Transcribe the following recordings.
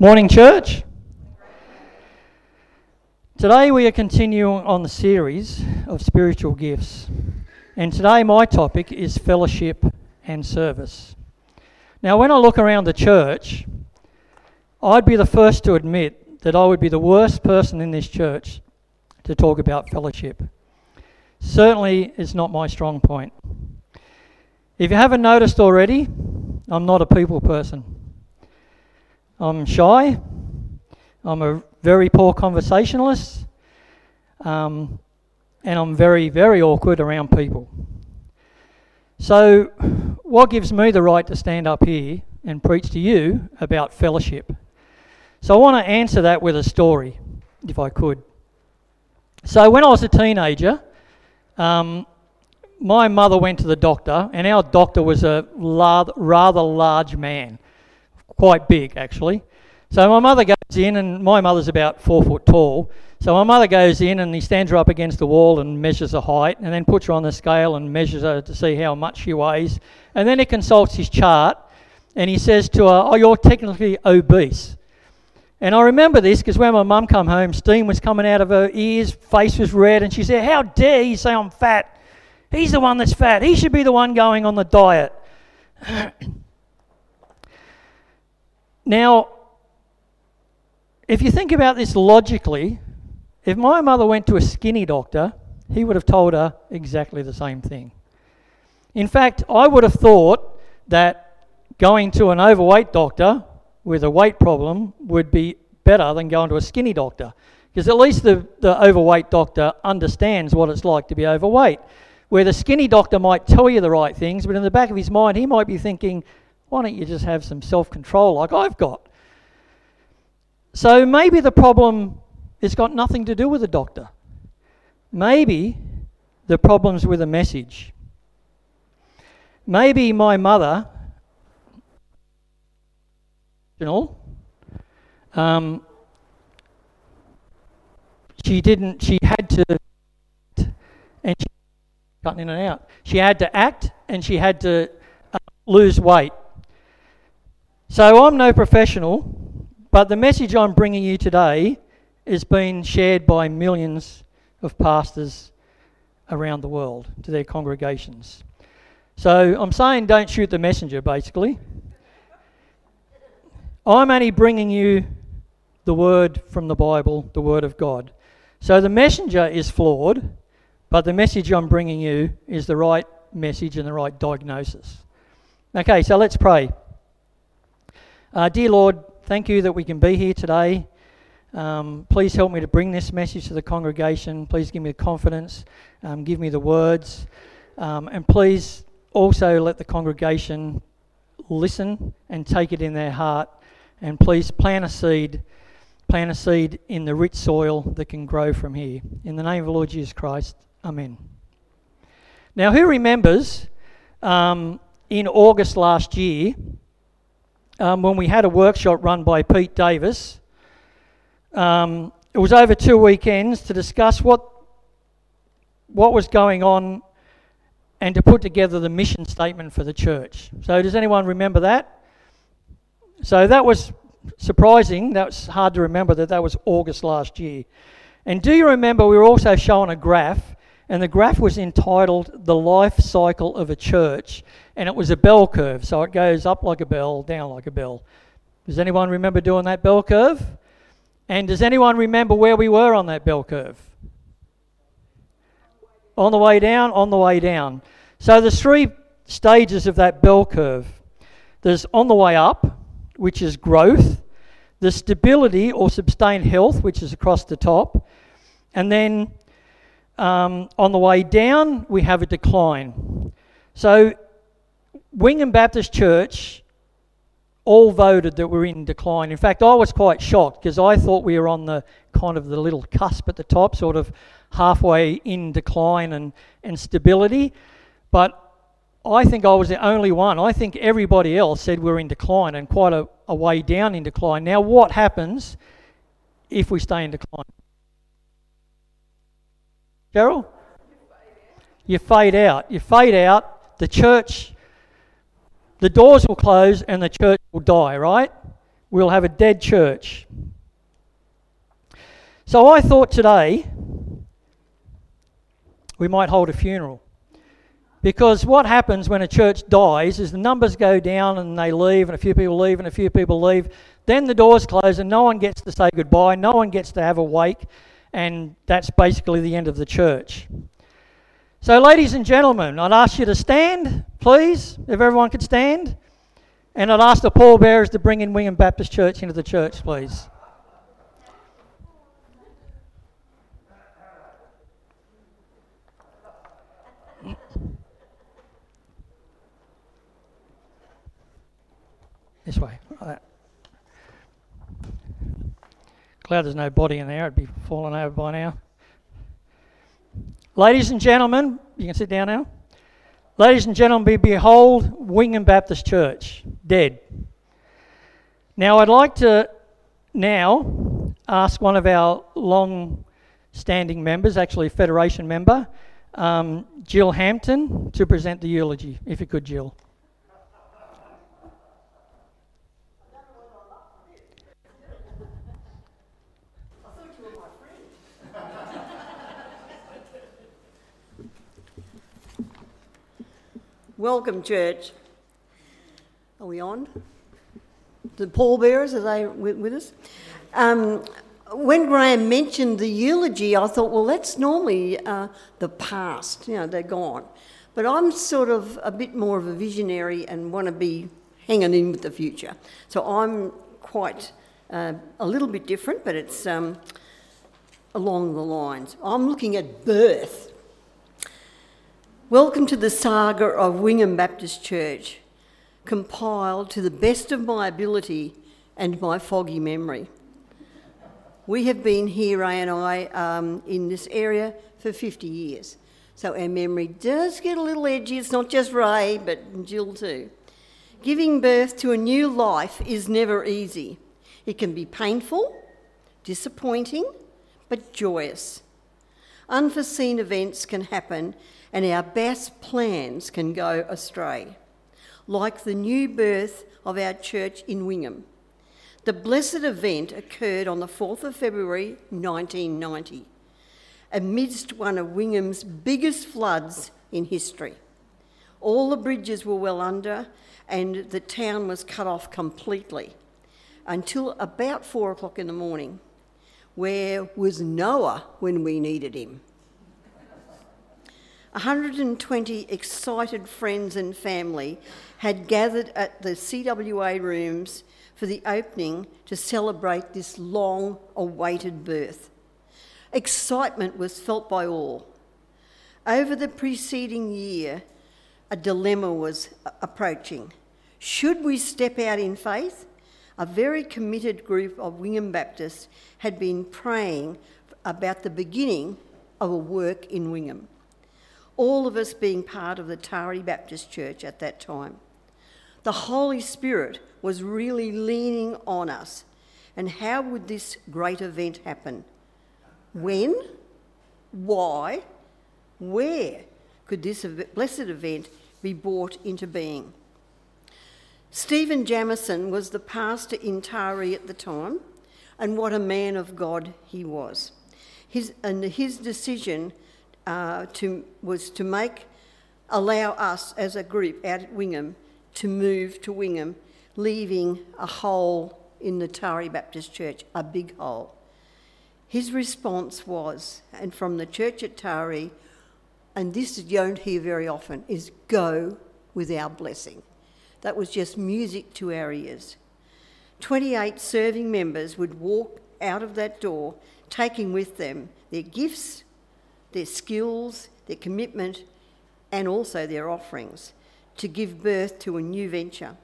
Morning, church. Today we are continuing on the series of spiritual gifts. And today my topic is fellowship and service. Now, when I look around the church, I'd be the first to admit that I would be the worst person in this church to talk about fellowship. Certainly, it's not my strong point. If you haven't noticed already, I'm not a people person. I'm shy. I'm a very poor conversationalist. Um, and I'm very, very awkward around people. So, what gives me the right to stand up here and preach to you about fellowship? So, I want to answer that with a story, if I could. So, when I was a teenager, um, my mother went to the doctor, and our doctor was a rather large man quite big actually. So my mother goes in, and my mother's about four foot tall. So my mother goes in, and he stands her up against the wall and measures her height, and then puts her on the scale and measures her to see how much she weighs. And then he consults his chart, and he says to her, "Oh, you're technically obese." And I remember this because when my mum come home, steam was coming out of her ears, face was red, and she said, "How dare you say I'm fat? He's the one that's fat. He should be the one going on the diet." Now, if you think about this logically, if my mother went to a skinny doctor, he would have told her exactly the same thing. In fact, I would have thought that going to an overweight doctor with a weight problem would be better than going to a skinny doctor. Because at least the, the overweight doctor understands what it's like to be overweight. Where the skinny doctor might tell you the right things, but in the back of his mind, he might be thinking, why don't you just have some self control like I've got? So maybe the problem has got nothing to do with the doctor. Maybe the problem's with a message. Maybe my mother, you know, um, she didn't, she had to, and she cutting in and out. She had to act and she had to uh, lose weight. So I'm no professional, but the message I'm bringing you today is being shared by millions of pastors around the world to their congregations. So I'm saying don't shoot the messenger, basically. I'm only bringing you the word from the Bible, the word of God. So the messenger is flawed, but the message I'm bringing you is the right message and the right diagnosis. Okay, so let's pray. Uh, dear Lord, thank you that we can be here today. Um, please help me to bring this message to the congregation. Please give me the confidence, um, give me the words, um, and please also let the congregation listen and take it in their heart. And please plant a seed, plant a seed in the rich soil that can grow from here. In the name of the Lord Jesus Christ, Amen. Now, who remembers um, in August last year? Um, when we had a workshop run by Pete Davis. Um, it was over two weekends to discuss what what was going on and to put together the mission statement for the church. So, does anyone remember that? So that was surprising. That was hard to remember that that was August last year. And do you remember we were also shown a graph, and the graph was entitled "The Life Cycle of a Church," and it was a bell curve. So it goes up like a bell, down like a bell. Does anyone remember doing that bell curve? And does anyone remember where we were on that bell curve? On the way down, on the way down. So there's three stages of that bell curve. There's on the way up, which is growth. the stability or sustained health, which is across the top. And then um, on the way down, we have a decline. So Wingham Baptist Church all voted that we're in decline. In fact, I was quite shocked because I thought we were on the kind of the little cusp at the top, sort of halfway in decline and, and stability. But I think I was the only one. I think everybody else said we're in decline and quite a, a way down in decline. Now, what happens if we stay in decline? Cheryl? You fade out. You fade out. The church the doors will close and the church will die, right? we'll have a dead church. So I thought today we might hold a funeral. Because what happens when a church dies is the numbers go down and they leave, and a few people leave, and a few people leave. Then the doors close, and no one gets to say goodbye, no one gets to have a wake, and that's basically the end of the church. So, ladies and gentlemen, I'd ask you to stand, please, if everyone could stand. And I'd ask the pallbearers to bring in Wingham Baptist Church into the church, please. This way. Glad there's no body in there. It'd be fallen over by now. Ladies and gentlemen, you can sit down now. Ladies and gentlemen, behold Wingham Baptist Church, dead. Now, I'd like to now ask one of our long standing members, actually, a Federation member, um, Jill Hampton, to present the eulogy, if you could, Jill. Welcome, church. Are we on? The pallbearers, are they with, with us? Um, when Graeme mentioned the eulogy, I thought, well, that's normally uh, the past, you know, they're gone. But I'm sort of a bit more of a visionary and want to be hanging in with the future. So I'm quite uh, a little bit different, but it's um, along the lines. I'm looking at birth Welcome to the saga of Wingham Baptist Church, compiled to the best of my ability and my foggy memory. We have been here, Ray and I, um, in this area for 50 years. So our memory does get a little edgy. It's not just Ray, but Jill too. Giving birth to a new life is never easy. It can be painful, disappointing, but joyous. Unforeseen events can happen, and our best plans can go astray, like the new birth of our church in Wingham. The blessed event occurred on the 4th of February 1990, amidst one of Wingham's biggest floods in history. All the bridges were well under, and the town was cut off completely until about four o'clock in the morning. Where was Noah when we needed him? 120 excited friends and family had gathered at the CWA rooms for the opening to celebrate this long awaited birth. Excitement was felt by all. Over the preceding year, a dilemma was approaching. Should we step out in faith? A very committed group of Wingham Baptists had been praying about the beginning of a work in Wingham all of us being part of the Taree Baptist Church at that time. The Holy Spirit was really leaning on us. And how would this great event happen? When? Why? Where could this blessed event be brought into being? Stephen Jamison was the pastor in Taree at the time, and what a man of God he was. His, and his decision uh, to, was to make, allow us as a group out at Wingham to move to Wingham, leaving a hole in the Taree Baptist Church, a big hole. His response was, and from the church at Taree, and this you don't hear very often, is go with our blessing. That was just music to our ears. 28 serving members would walk out of that door, taking with them their gifts, their skills, their commitment, and also their offerings to give birth to a new venture.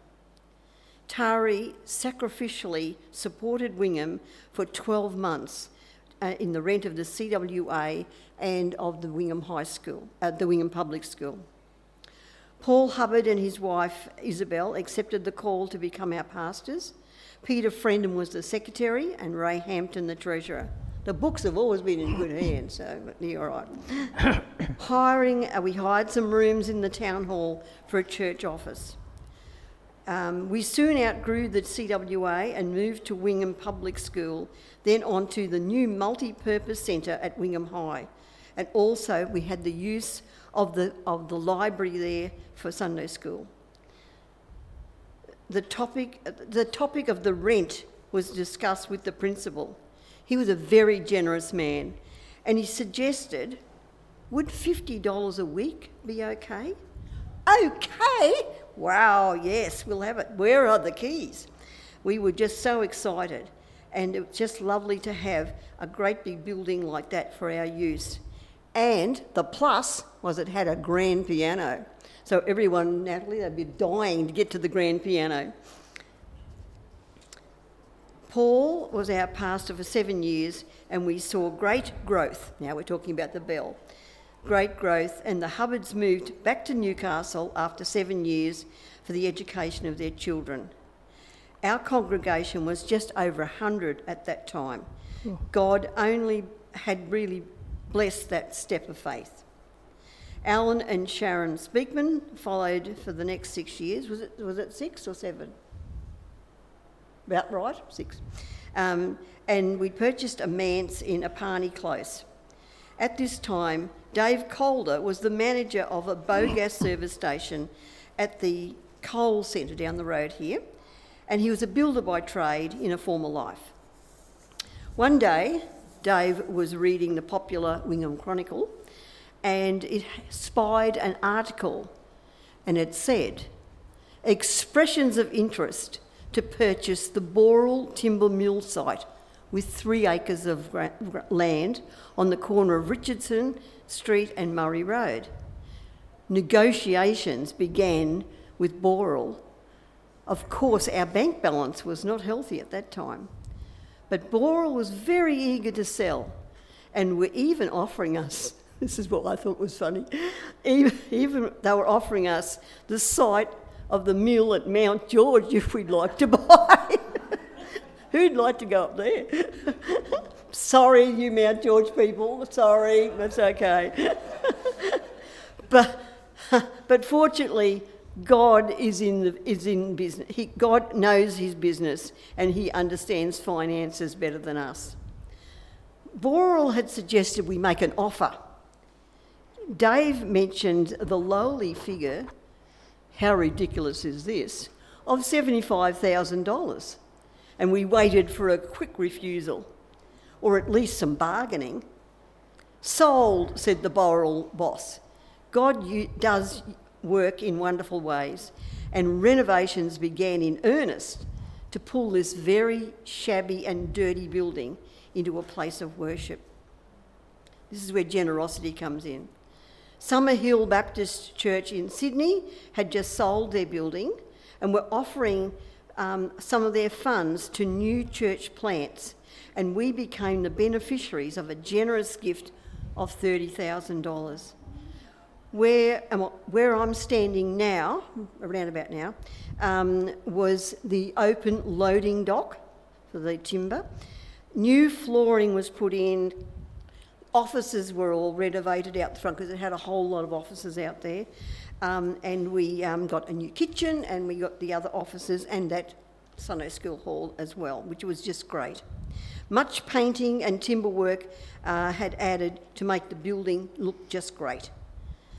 Taree sacrificially supported Wingham for 12 months uh, in the rent of the CWA and of the Wingham High School, uh, the Wingham Public School. Paul Hubbard and his wife Isabel accepted the call to become our pastors. Peter Frendon was the secretary and Ray Hampton the treasurer. The books have always been in good hands, so you're all right. Hiring, uh, we hired some rooms in the town hall for a church office. Um, we soon outgrew the CWA and moved to Wingham Public School, then on to the new multi purpose centre at Wingham High. And also, we had the use of the, of the library there for Sunday school. The topic, the topic of the rent was discussed with the principal. He was a very generous man, and he suggested would $50 a week be okay? Okay? Wow, yes, we'll have it. Where are the keys? We were just so excited, and it was just lovely to have a great big building like that for our use. And the plus was it had a grand piano. So everyone, Natalie, they'd be dying to get to the grand piano. Paul was our pastor for seven years, and we saw great growth. Now we're talking about the bell. Great growth, and the Hubbards moved back to Newcastle after seven years for the education of their children. Our congregation was just over 100 at that time. God only had really blessed that step of faith. Alan and Sharon Speakman followed for the next six years. Was it, was it six or seven? About right, six. Um, and we purchased a manse in Apani Close. At this time, Dave Calder was the manager of a biogas service station at the coal centre down the road here, and he was a builder by trade in a former life. One day, Dave was reading the popular Wingham Chronicle and it spied an article and it said, Expressions of interest to purchase the Boral Timber Mill site with three acres of land on the corner of Richardson Street and Murray Road. Negotiations began with Boral. Of course, our bank balance was not healthy at that time, but Boral was very eager to sell and were even offering us this is what I thought was funny. Even, even they were offering us the site of the mill at Mount George if we'd like to buy. Who'd like to go up there? sorry, you Mount George people. Sorry, that's okay. but, but fortunately, God is in, the, is in business. He, God knows his business and he understands finances better than us. Boral had suggested we make an offer. Dave mentioned the lowly figure, how ridiculous is this, of $75,000 and we waited for a quick refusal, or at least some bargaining. Sold, said the Boral boss. God does work in wonderful ways, and renovations began in earnest to pull this very shabby and dirty building into a place of worship. This is where generosity comes in. Summerhill Baptist Church in Sydney had just sold their building and were offering um, some of their funds to new church plants, and we became the beneficiaries of a generous gift of $30,000. Where, where I'm standing now, around about now, um, was the open loading dock for the timber. New flooring was put in. Offices were all renovated out the front because it had a whole lot of offices out there. Um, and we um, got a new kitchen and we got the other offices and that Sunday school hall as well, which was just great. Much painting and timber work uh, had added to make the building look just great.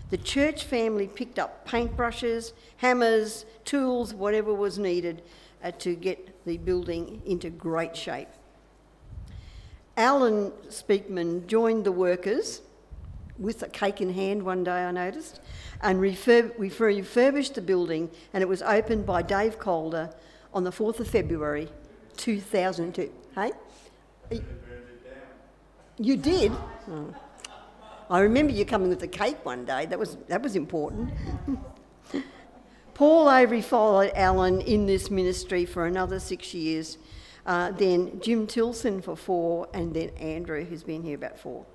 The church family picked up paintbrushes, hammers, tools, whatever was needed uh, to get the building into great shape. Alan Speakman joined the workers with a cake in hand one day, I noticed, and refurb- we refurbished the building, and it was opened by Dave Calder on the 4th of February 2002. Hey? You did? Oh. I remember you coming with a cake one day. That was, that was important. Paul Avery followed Alan in this ministry for another six years. Uh, then Jim Tilson for four, and then Andrew, who's been here about four.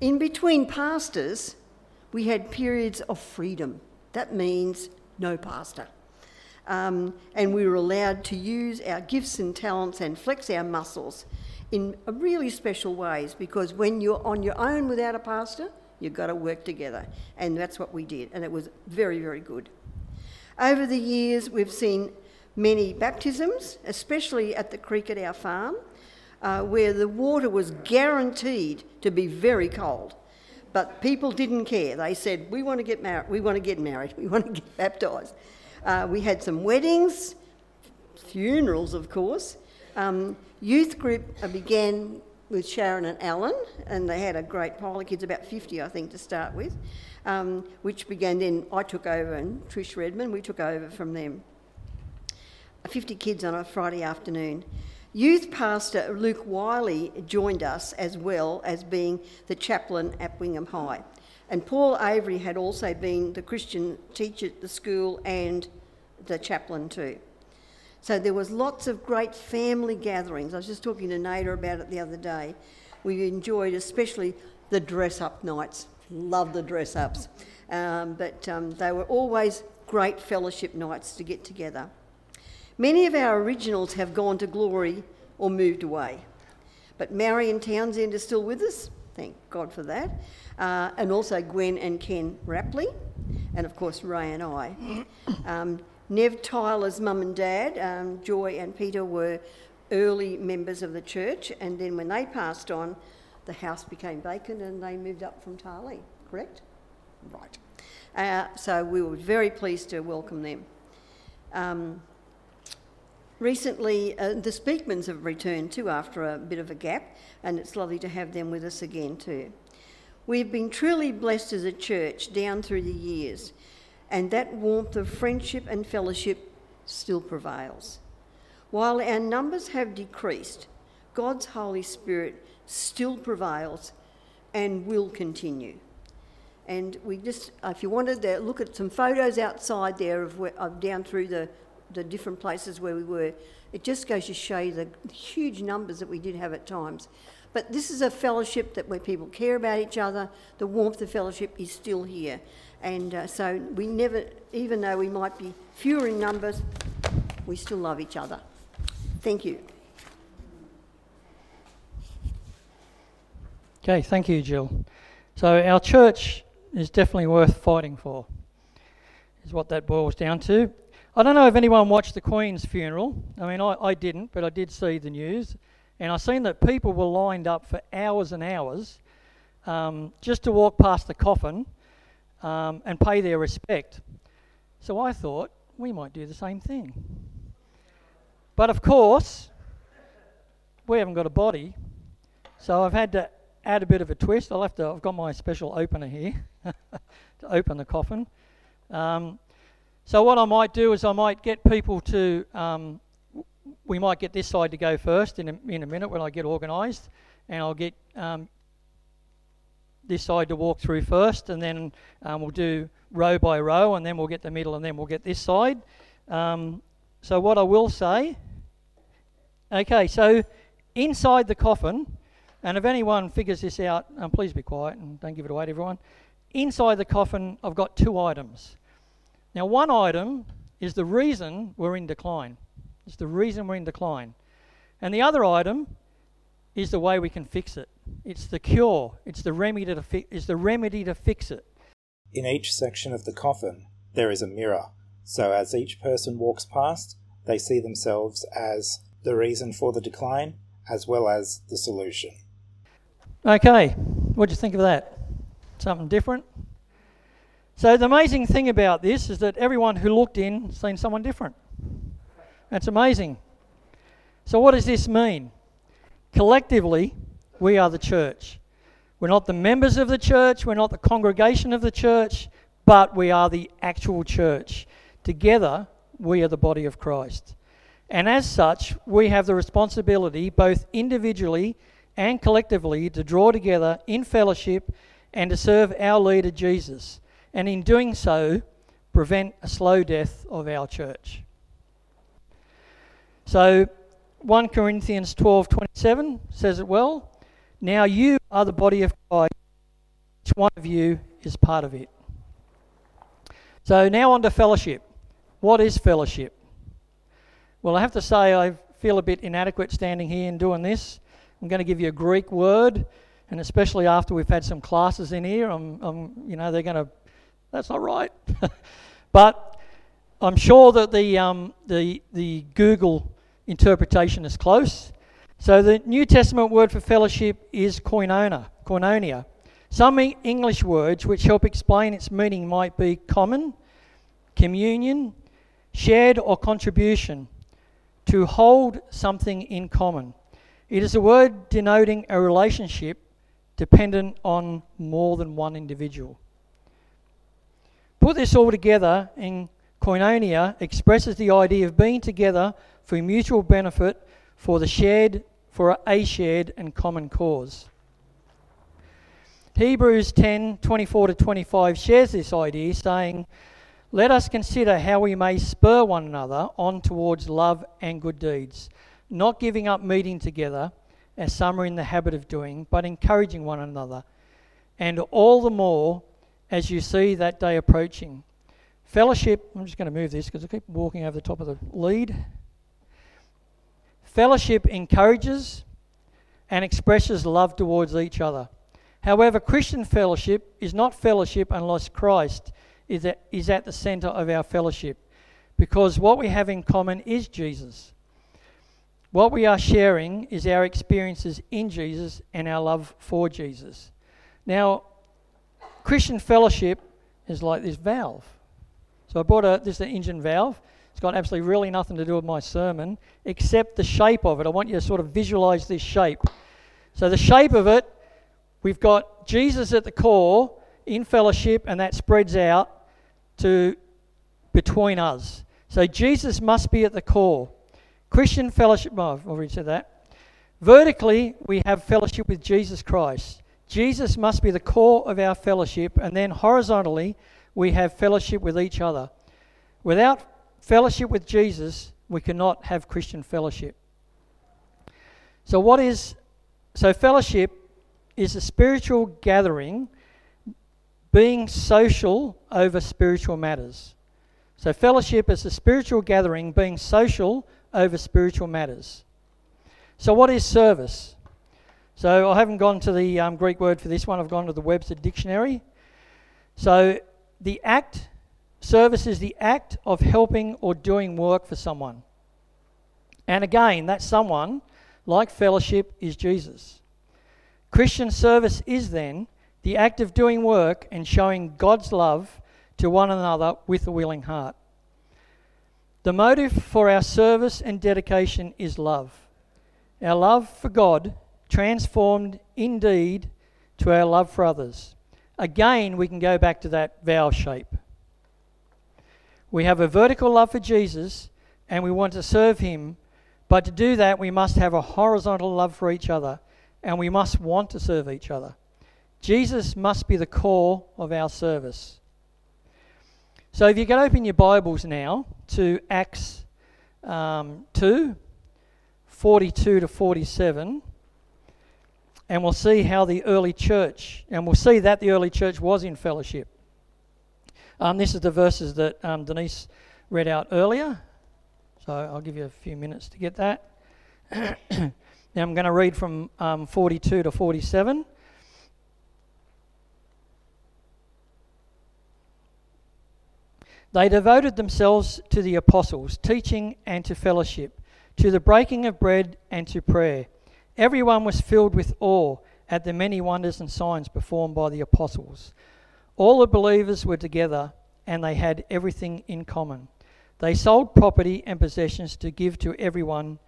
In between pastors, we had periods of freedom. That means no pastor. Um, and we were allowed to use our gifts and talents and flex our muscles in really special ways because when you're on your own without a pastor, you've got to work together. And that's what we did, and it was very, very good. Over the years, we've seen many baptisms, especially at the creek at our farm, uh, where the water was guaranteed to be very cold. But people didn't care. They said, "We want to get married. We want to get married. We want to get baptised." Uh, we had some weddings, funerals, of course. Um, youth group uh, began with Sharon and Alan, and they had a great pile of kids, about 50, I think, to start with, um, which began then. I took over, and Trish Redmond, we took over from them. 50 kids on a Friday afternoon. Youth pastor Luke Wiley joined us as well as being the chaplain at Wingham High. And Paul Avery had also been the Christian teacher at the school and the chaplain too. So there was lots of great family gatherings. I was just talking to Nada about it the other day. We enjoyed especially the dress up nights. Love the dress ups. Um, but um, they were always great fellowship nights to get together. Many of our originals have gone to glory or moved away. But Marion Townsend is still with us. Thank God for that. Uh, and also Gwen and Ken Rapley, and of course Ray and I. Um, Nev Tyler's mum and dad, um, Joy and Peter, were early members of the church, and then when they passed on, the house became vacant and they moved up from Taree, correct? Right. Uh, so we were very pleased to welcome them. Um, Recently, uh, the Speakmans have returned too after a bit of a gap, and it's lovely to have them with us again too. We've been truly blessed as a church down through the years, and that warmth of friendship and fellowship still prevails. While our numbers have decreased, God's Holy Spirit still prevails and will continue. And we just, if you wanted to look at some photos outside there of, where, of down through the the different places where we were, it just goes to show you the huge numbers that we did have at times. But this is a fellowship that where people care about each other, the warmth of fellowship is still here. And uh, so we never, even though we might be fewer in numbers, we still love each other. Thank you. Okay, thank you, Jill. So, our church is definitely worth fighting for, is what that boils down to. I don't know if anyone watched the Queen's funeral. I mean, I, I didn't, but I did see the news. And I seen that people were lined up for hours and hours um, just to walk past the coffin um, and pay their respect. So I thought we might do the same thing. But of course, we haven't got a body, so I've had to add a bit of a twist. I'll have to. I've got my special opener here to open the coffin. Um, so what I might do is I might get people to, um, we might get this side to go first in a, in a minute when I get organised, and I'll get um, this side to walk through first, and then um, we'll do row by row, and then we'll get the middle, and then we'll get this side. Um, so what I will say, okay, so inside the coffin, and if anyone figures this out, um, please be quiet and don't give it away to everyone. Inside the coffin, I've got two items. Now, one item is the reason we're in decline. It's the reason we're in decline. And the other item is the way we can fix it. It's the cure. It's the remedy to, fi- it's the remedy to fix it. In each section of the coffin, there is a mirror. So as each person walks past, they see themselves as the reason for the decline as well as the solution. Okay, what do you think of that? Something different? So the amazing thing about this is that everyone who looked in seen someone different. That's amazing. So what does this mean? Collectively, we are the church. We're not the members of the church, we're not the congregation of the church, but we are the actual church. Together, we are the body of Christ. And as such, we have the responsibility, both individually and collectively, to draw together in fellowship and to serve our leader, Jesus and in doing so, prevent a slow death of our church. So 1 Corinthians 12:27 says it well. Now you are the body of Christ. Each one of you is part of it. So now on to fellowship. What is fellowship? Well, I have to say I feel a bit inadequate standing here and doing this. I'm going to give you a Greek word, and especially after we've had some classes in here, I'm, I'm you know, they're going to that's not right. but I'm sure that the, um, the, the Google interpretation is close. So the New Testament word for fellowship is koinonia. koinonia. Some English words which help explain its meaning might be common, communion, shared or contribution, to hold something in common. It is a word denoting a relationship dependent on more than one individual. Put this all together, and koinonia expresses the idea of being together for mutual benefit for the shared for a shared and common cause. Hebrews 10 24 to 25 shares this idea, saying, Let us consider how we may spur one another on towards love and good deeds, not giving up meeting together, as some are in the habit of doing, but encouraging one another, and all the more as you see that day approaching. Fellowship, I'm just going to move this because I keep walking over the top of the lead. Fellowship encourages and expresses love towards each other. However, Christian fellowship is not fellowship unless Christ is at, is at the center of our fellowship, because what we have in common is Jesus. What we are sharing is our experiences in Jesus and our love for Jesus. Now, Christian fellowship is like this valve. So I bought a this is an engine valve. It's got absolutely really nothing to do with my sermon except the shape of it. I want you to sort of visualize this shape. So the shape of it, we've got Jesus at the core in fellowship, and that spreads out to between us. So Jesus must be at the core. Christian fellowship, oh, I've already said that. Vertically, we have fellowship with Jesus Christ. Jesus must be the core of our fellowship, and then horizontally, we have fellowship with each other. Without fellowship with Jesus, we cannot have Christian fellowship. So, what is so fellowship is a spiritual gathering being social over spiritual matters. So, fellowship is a spiritual gathering being social over spiritual matters. So, what is service? So, I haven't gone to the um, Greek word for this one, I've gone to the Webster Dictionary. So, the act Service is the act of helping or doing work for someone. And again, that someone, like fellowship, is Jesus. Christian service is then the act of doing work and showing God's love to one another with a willing heart. The motive for our service and dedication is love. Our love for God transformed indeed to our love for others. Again, we can go back to that valve shape. We have a vertical love for Jesus and we want to serve him, but to do that, we must have a horizontal love for each other and we must want to serve each other. Jesus must be the core of our service. So if you can open your Bibles now to Acts um, 2 42 to 47 and we'll see how the early church, and we'll see that the early church was in fellowship. Um, this is the verses that um, Denise read out earlier. So I'll give you a few minutes to get that. now I'm going to read from um, 42 to 47. They devoted themselves to the apostles' teaching and to fellowship, to the breaking of bread and to prayer. Everyone was filled with awe at the many wonders and signs performed by the apostles. All the believers were together and they had everything in common. They sold property and possessions to give to everyone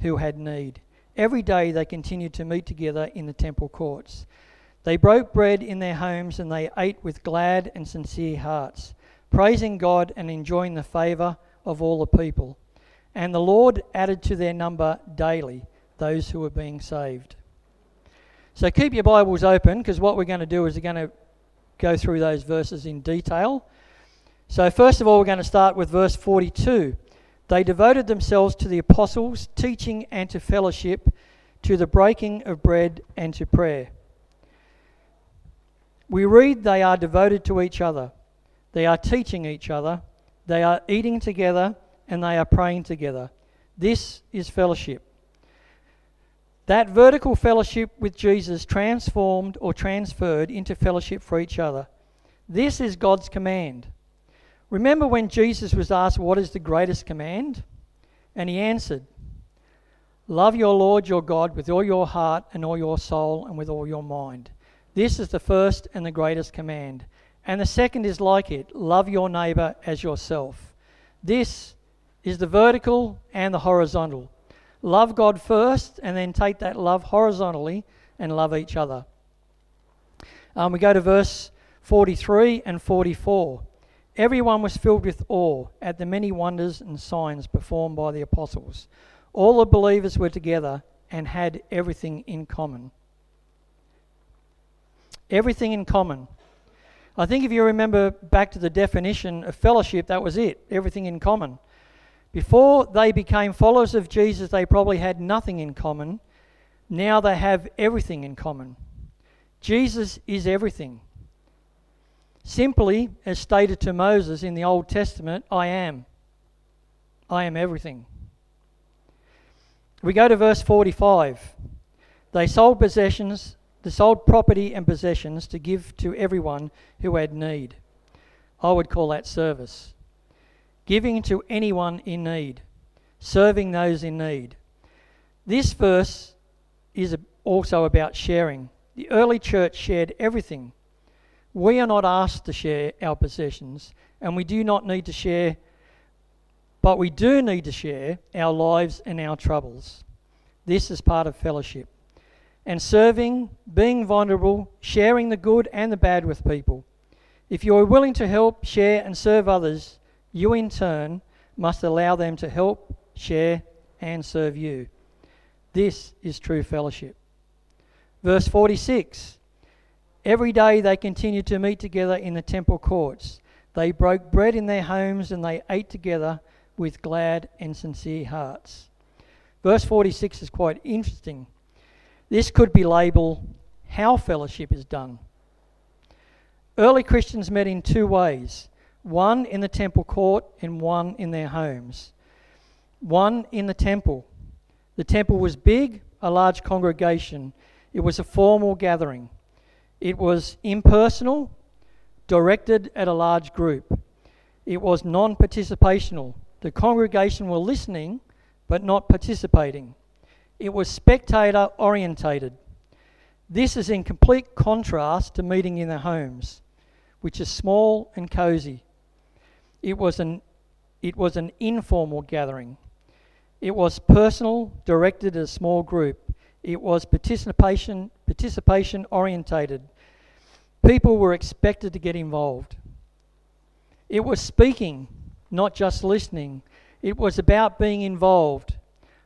who had need. Every day they continued to meet together in the temple courts. They broke bread in their homes and they ate with glad and sincere hearts, praising God and enjoying the favour of all the people. And the Lord added to their number daily those who are being saved. So keep your Bibles open because what we're going to do is we're going to go through those verses in detail. So, first of all, we're going to start with verse 42. They devoted themselves to the apostles' teaching and to fellowship, to the breaking of bread and to prayer. We read they are devoted to each other, they are teaching each other, they are eating together, and they are praying together. This is fellowship. That vertical fellowship with Jesus transformed or transferred into fellowship for each other. This is God's command. Remember when Jesus was asked, What is the greatest command? And he answered, Love your Lord your God with all your heart and all your soul and with all your mind. This is the first and the greatest command. And the second is like it love your neighbor as yourself. This is the vertical and the horizontal. Love God first and then take that love horizontally and love each other. Um, we go to verse 43 and 44. Everyone was filled with awe at the many wonders and signs performed by the apostles. All the believers were together and had everything in common. Everything in common. I think if you remember back to the definition of fellowship, that was it everything in common. Before they became followers of Jesus, they probably had nothing in common. Now they have everything in common. Jesus is everything. Simply, as stated to Moses in the Old Testament, I am. I am everything. We go to verse 45. They sold possessions, they sold property and possessions to give to everyone who had need. I would call that service. Giving to anyone in need, serving those in need. This verse is also about sharing. The early church shared everything we are not asked to share our possessions, and we do not need to share, but we do need to share our lives and our troubles. This is part of fellowship. And serving, being vulnerable, sharing the good and the bad with people. If you are willing to help, share, and serve others, you in turn must allow them to help, share, and serve you. This is true fellowship. Verse 46 Every day they continued to meet together in the temple courts. They broke bread in their homes and they ate together with glad and sincere hearts. Verse 46 is quite interesting. This could be labeled how fellowship is done. Early Christians met in two ways one in the temple court and one in their homes. One in the temple. The temple was big, a large congregation, it was a formal gathering. It was impersonal, directed at a large group. It was non participational. The congregation were listening but not participating. It was spectator orientated. This is in complete contrast to meeting in their homes, which is small and cozy. It was an, it was an informal gathering. It was personal, directed at a small group. It was participation, participation orientated. People were expected to get involved. It was speaking, not just listening. It was about being involved.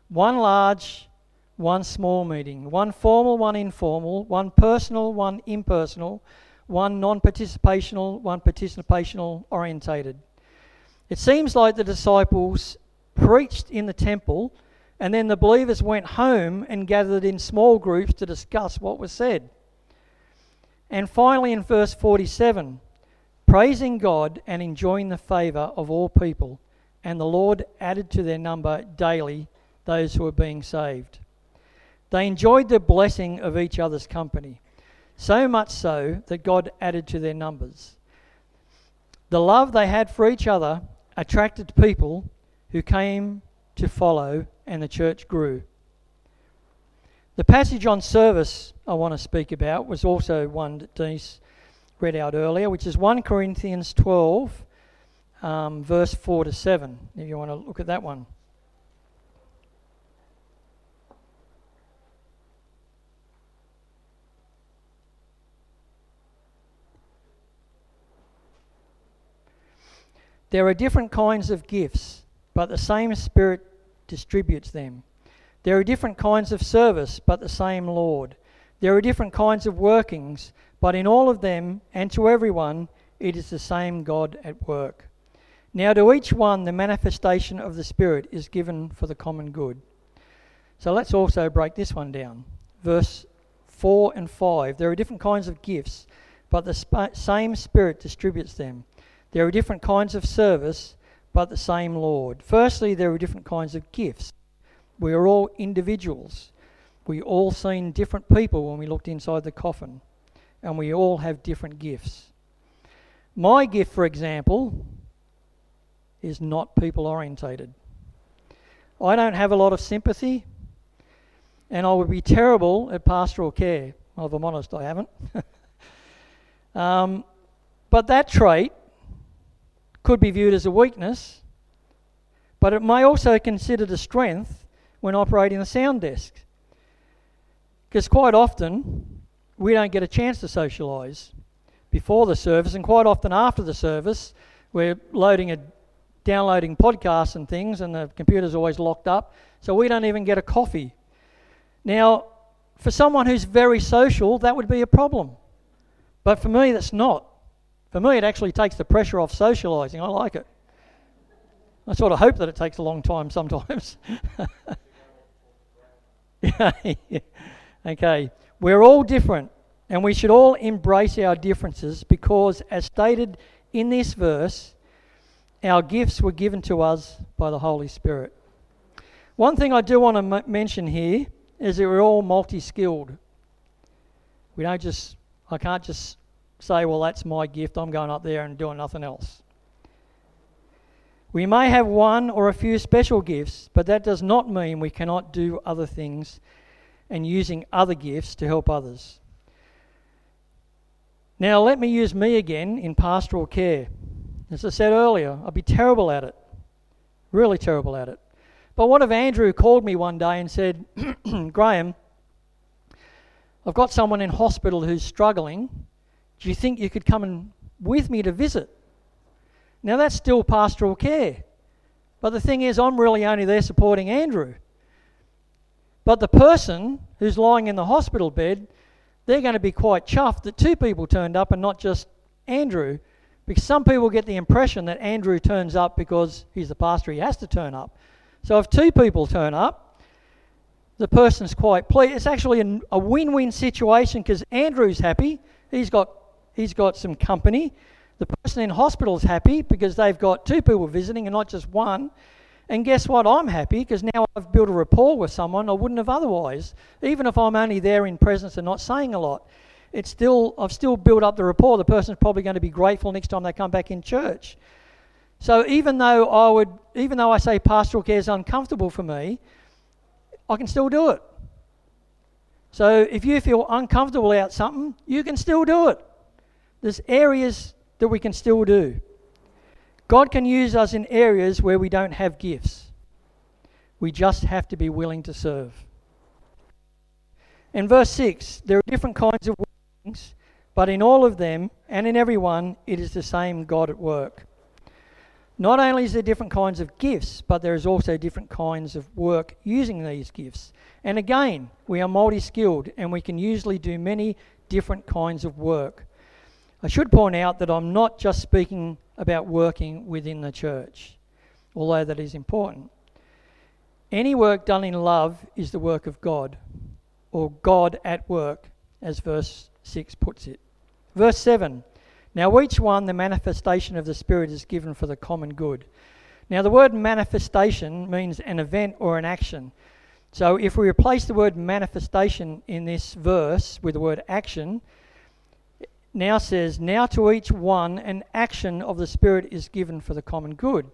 One large, one small meeting, one formal, one informal, one personal, one impersonal, one non participational, one participational orientated. It seems like the disciples preached in the temple and then the believers went home and gathered in small groups to discuss what was said. And finally, in verse 47, praising God and enjoying the favour of all people, and the Lord added to their number daily those who were being saved. They enjoyed the blessing of each other's company, so much so that God added to their numbers. The love they had for each other attracted people who came to follow, and the church grew. The passage on service I want to speak about was also one that Denise read out earlier, which is 1 Corinthians 12, um, verse 4 to 7, if you want to look at that one. There are different kinds of gifts, but the same Spirit distributes them. There are different kinds of service, but the same Lord. There are different kinds of workings, but in all of them and to everyone, it is the same God at work. Now, to each one, the manifestation of the Spirit is given for the common good. So let's also break this one down. Verse 4 and 5. There are different kinds of gifts, but the sp- same Spirit distributes them. There are different kinds of service, but the same Lord. Firstly, there are different kinds of gifts. We are all individuals. We all seen different people when we looked inside the coffin, and we all have different gifts. My gift, for example, is not people orientated. I don't have a lot of sympathy, and I would be terrible at pastoral care. Well, if I'm honest, I haven't. um, but that trait could be viewed as a weakness, but it may also be considered a strength when operating the sound desk. Because quite often, we don't get a chance to socialise before the service, and quite often after the service, we're loading a downloading podcasts and things, and the computer's always locked up, so we don't even get a coffee. Now, for someone who's very social, that would be a problem. But for me, that's not. For me, it actually takes the pressure off socialising. I like it. I sort of hope that it takes a long time sometimes. Okay. We're all different, and we should all embrace our differences because, as stated in this verse, our gifts were given to us by the Holy Spirit. One thing I do want to m- mention here is that we're all multi skilled. We don't just, I can't just say, well, that's my gift, I'm going up there and doing nothing else. We may have one or a few special gifts, but that does not mean we cannot do other things and using other gifts to help others. Now, let me use me again in pastoral care. As I said earlier, I'd be terrible at it, really terrible at it. But what if Andrew called me one day and said, Graeme, I've got someone in hospital who's struggling. Do you think you could come in with me to visit? Now, that's still pastoral care. But the thing is, I'm really only there supporting Andrew. But the person who's lying in the hospital bed, they're going to be quite chuffed that two people turned up and not just Andrew. Because some people get the impression that Andrew turns up because he's the pastor, he has to turn up. So if two people turn up, the person's quite pleased. It's actually a win win situation because Andrew's happy, he's got, he's got some company. The person in hospital's happy because they've got two people visiting and not just one. And guess what? I'm happy because now I've built a rapport with someone I wouldn't have otherwise. Even if I'm only there in presence and not saying a lot, it's still I've still built up the rapport. The person's probably going to be grateful next time they come back in church. So even though I would, even though I say pastoral care is uncomfortable for me, I can still do it. So if you feel uncomfortable about something, you can still do it. There's areas that we can still do. God can use us in areas where we don't have gifts. We just have to be willing to serve. In verse 6, there are different kinds of workings, but in all of them and in every one, it is the same God at work. Not only is there different kinds of gifts, but there is also different kinds of work using these gifts. And again, we are multi skilled and we can usually do many different kinds of work. I should point out that I'm not just speaking about working within the church, although that is important. Any work done in love is the work of God, or God at work, as verse 6 puts it. Verse 7 Now each one, the manifestation of the Spirit is given for the common good. Now, the word manifestation means an event or an action. So, if we replace the word manifestation in this verse with the word action, now says, Now to each one an action of the Spirit is given for the common good.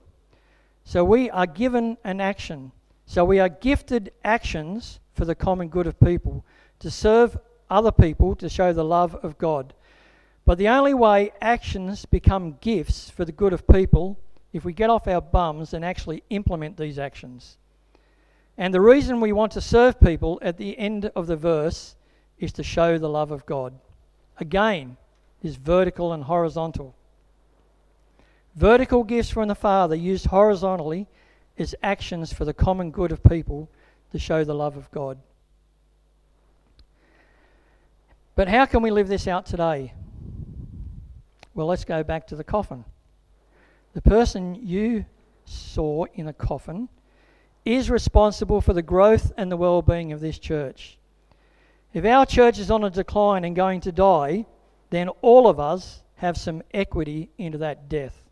So we are given an action. So we are gifted actions for the common good of people, to serve other people, to show the love of God. But the only way actions become gifts for the good of people if we get off our bums and actually implement these actions. And the reason we want to serve people at the end of the verse is to show the love of God. Again, is vertical and horizontal. Vertical gifts from the Father used horizontally is actions for the common good of people to show the love of God. But how can we live this out today? Well, let's go back to the coffin. The person you saw in a coffin is responsible for the growth and the well being of this church. If our church is on a decline and going to die, then all of us have some equity into that death.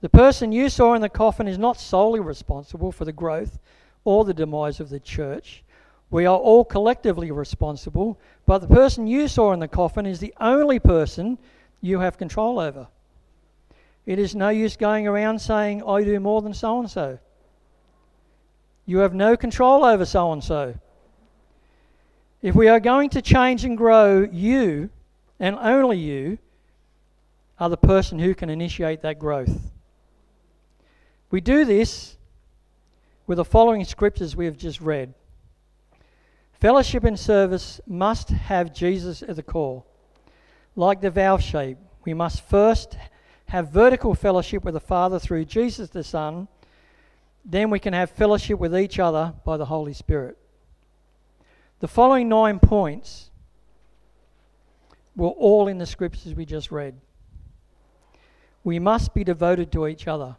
The person you saw in the coffin is not solely responsible for the growth or the demise of the church. We are all collectively responsible, but the person you saw in the coffin is the only person you have control over. It is no use going around saying, I do more than so and so. You have no control over so and so. If we are going to change and grow, you, and only you, are the person who can initiate that growth. We do this with the following scriptures we have just read. Fellowship and service must have Jesus at the core. Like the valve shape, we must first have vertical fellowship with the Father through Jesus the Son. Then we can have fellowship with each other by the Holy Spirit. The following nine points were all in the scriptures we just read. We must be devoted to each other,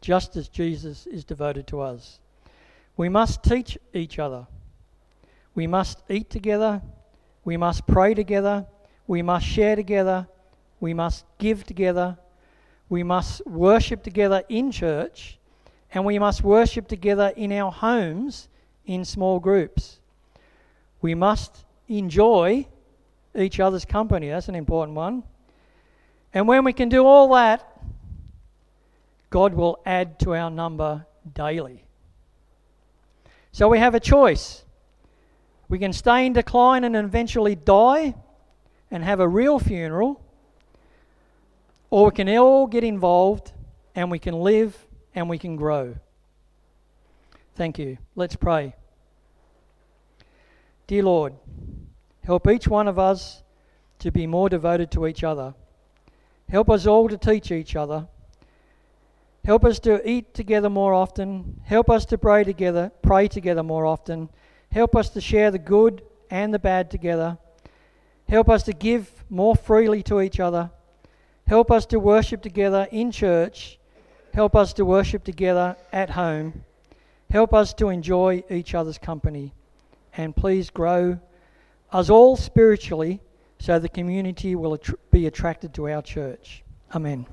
just as Jesus is devoted to us. We must teach each other. We must eat together. We must pray together. We must share together. We must give together. We must worship together in church. And we must worship together in our homes in small groups. We must enjoy each other's company. That's an important one. And when we can do all that, God will add to our number daily. So we have a choice. We can stay in decline and eventually die and have a real funeral, or we can all get involved and we can live and we can grow. Thank you. Let's pray. Dear Lord, help each one of us to be more devoted to each other. Help us all to teach each other. Help us to eat together more often. Help us to pray together, pray together more often. Help us to share the good and the bad together. Help us to give more freely to each other. Help us to worship together in church. Help us to worship together at home. Help us to enjoy each other's company. And please grow us all spiritually so the community will be attracted to our church. Amen.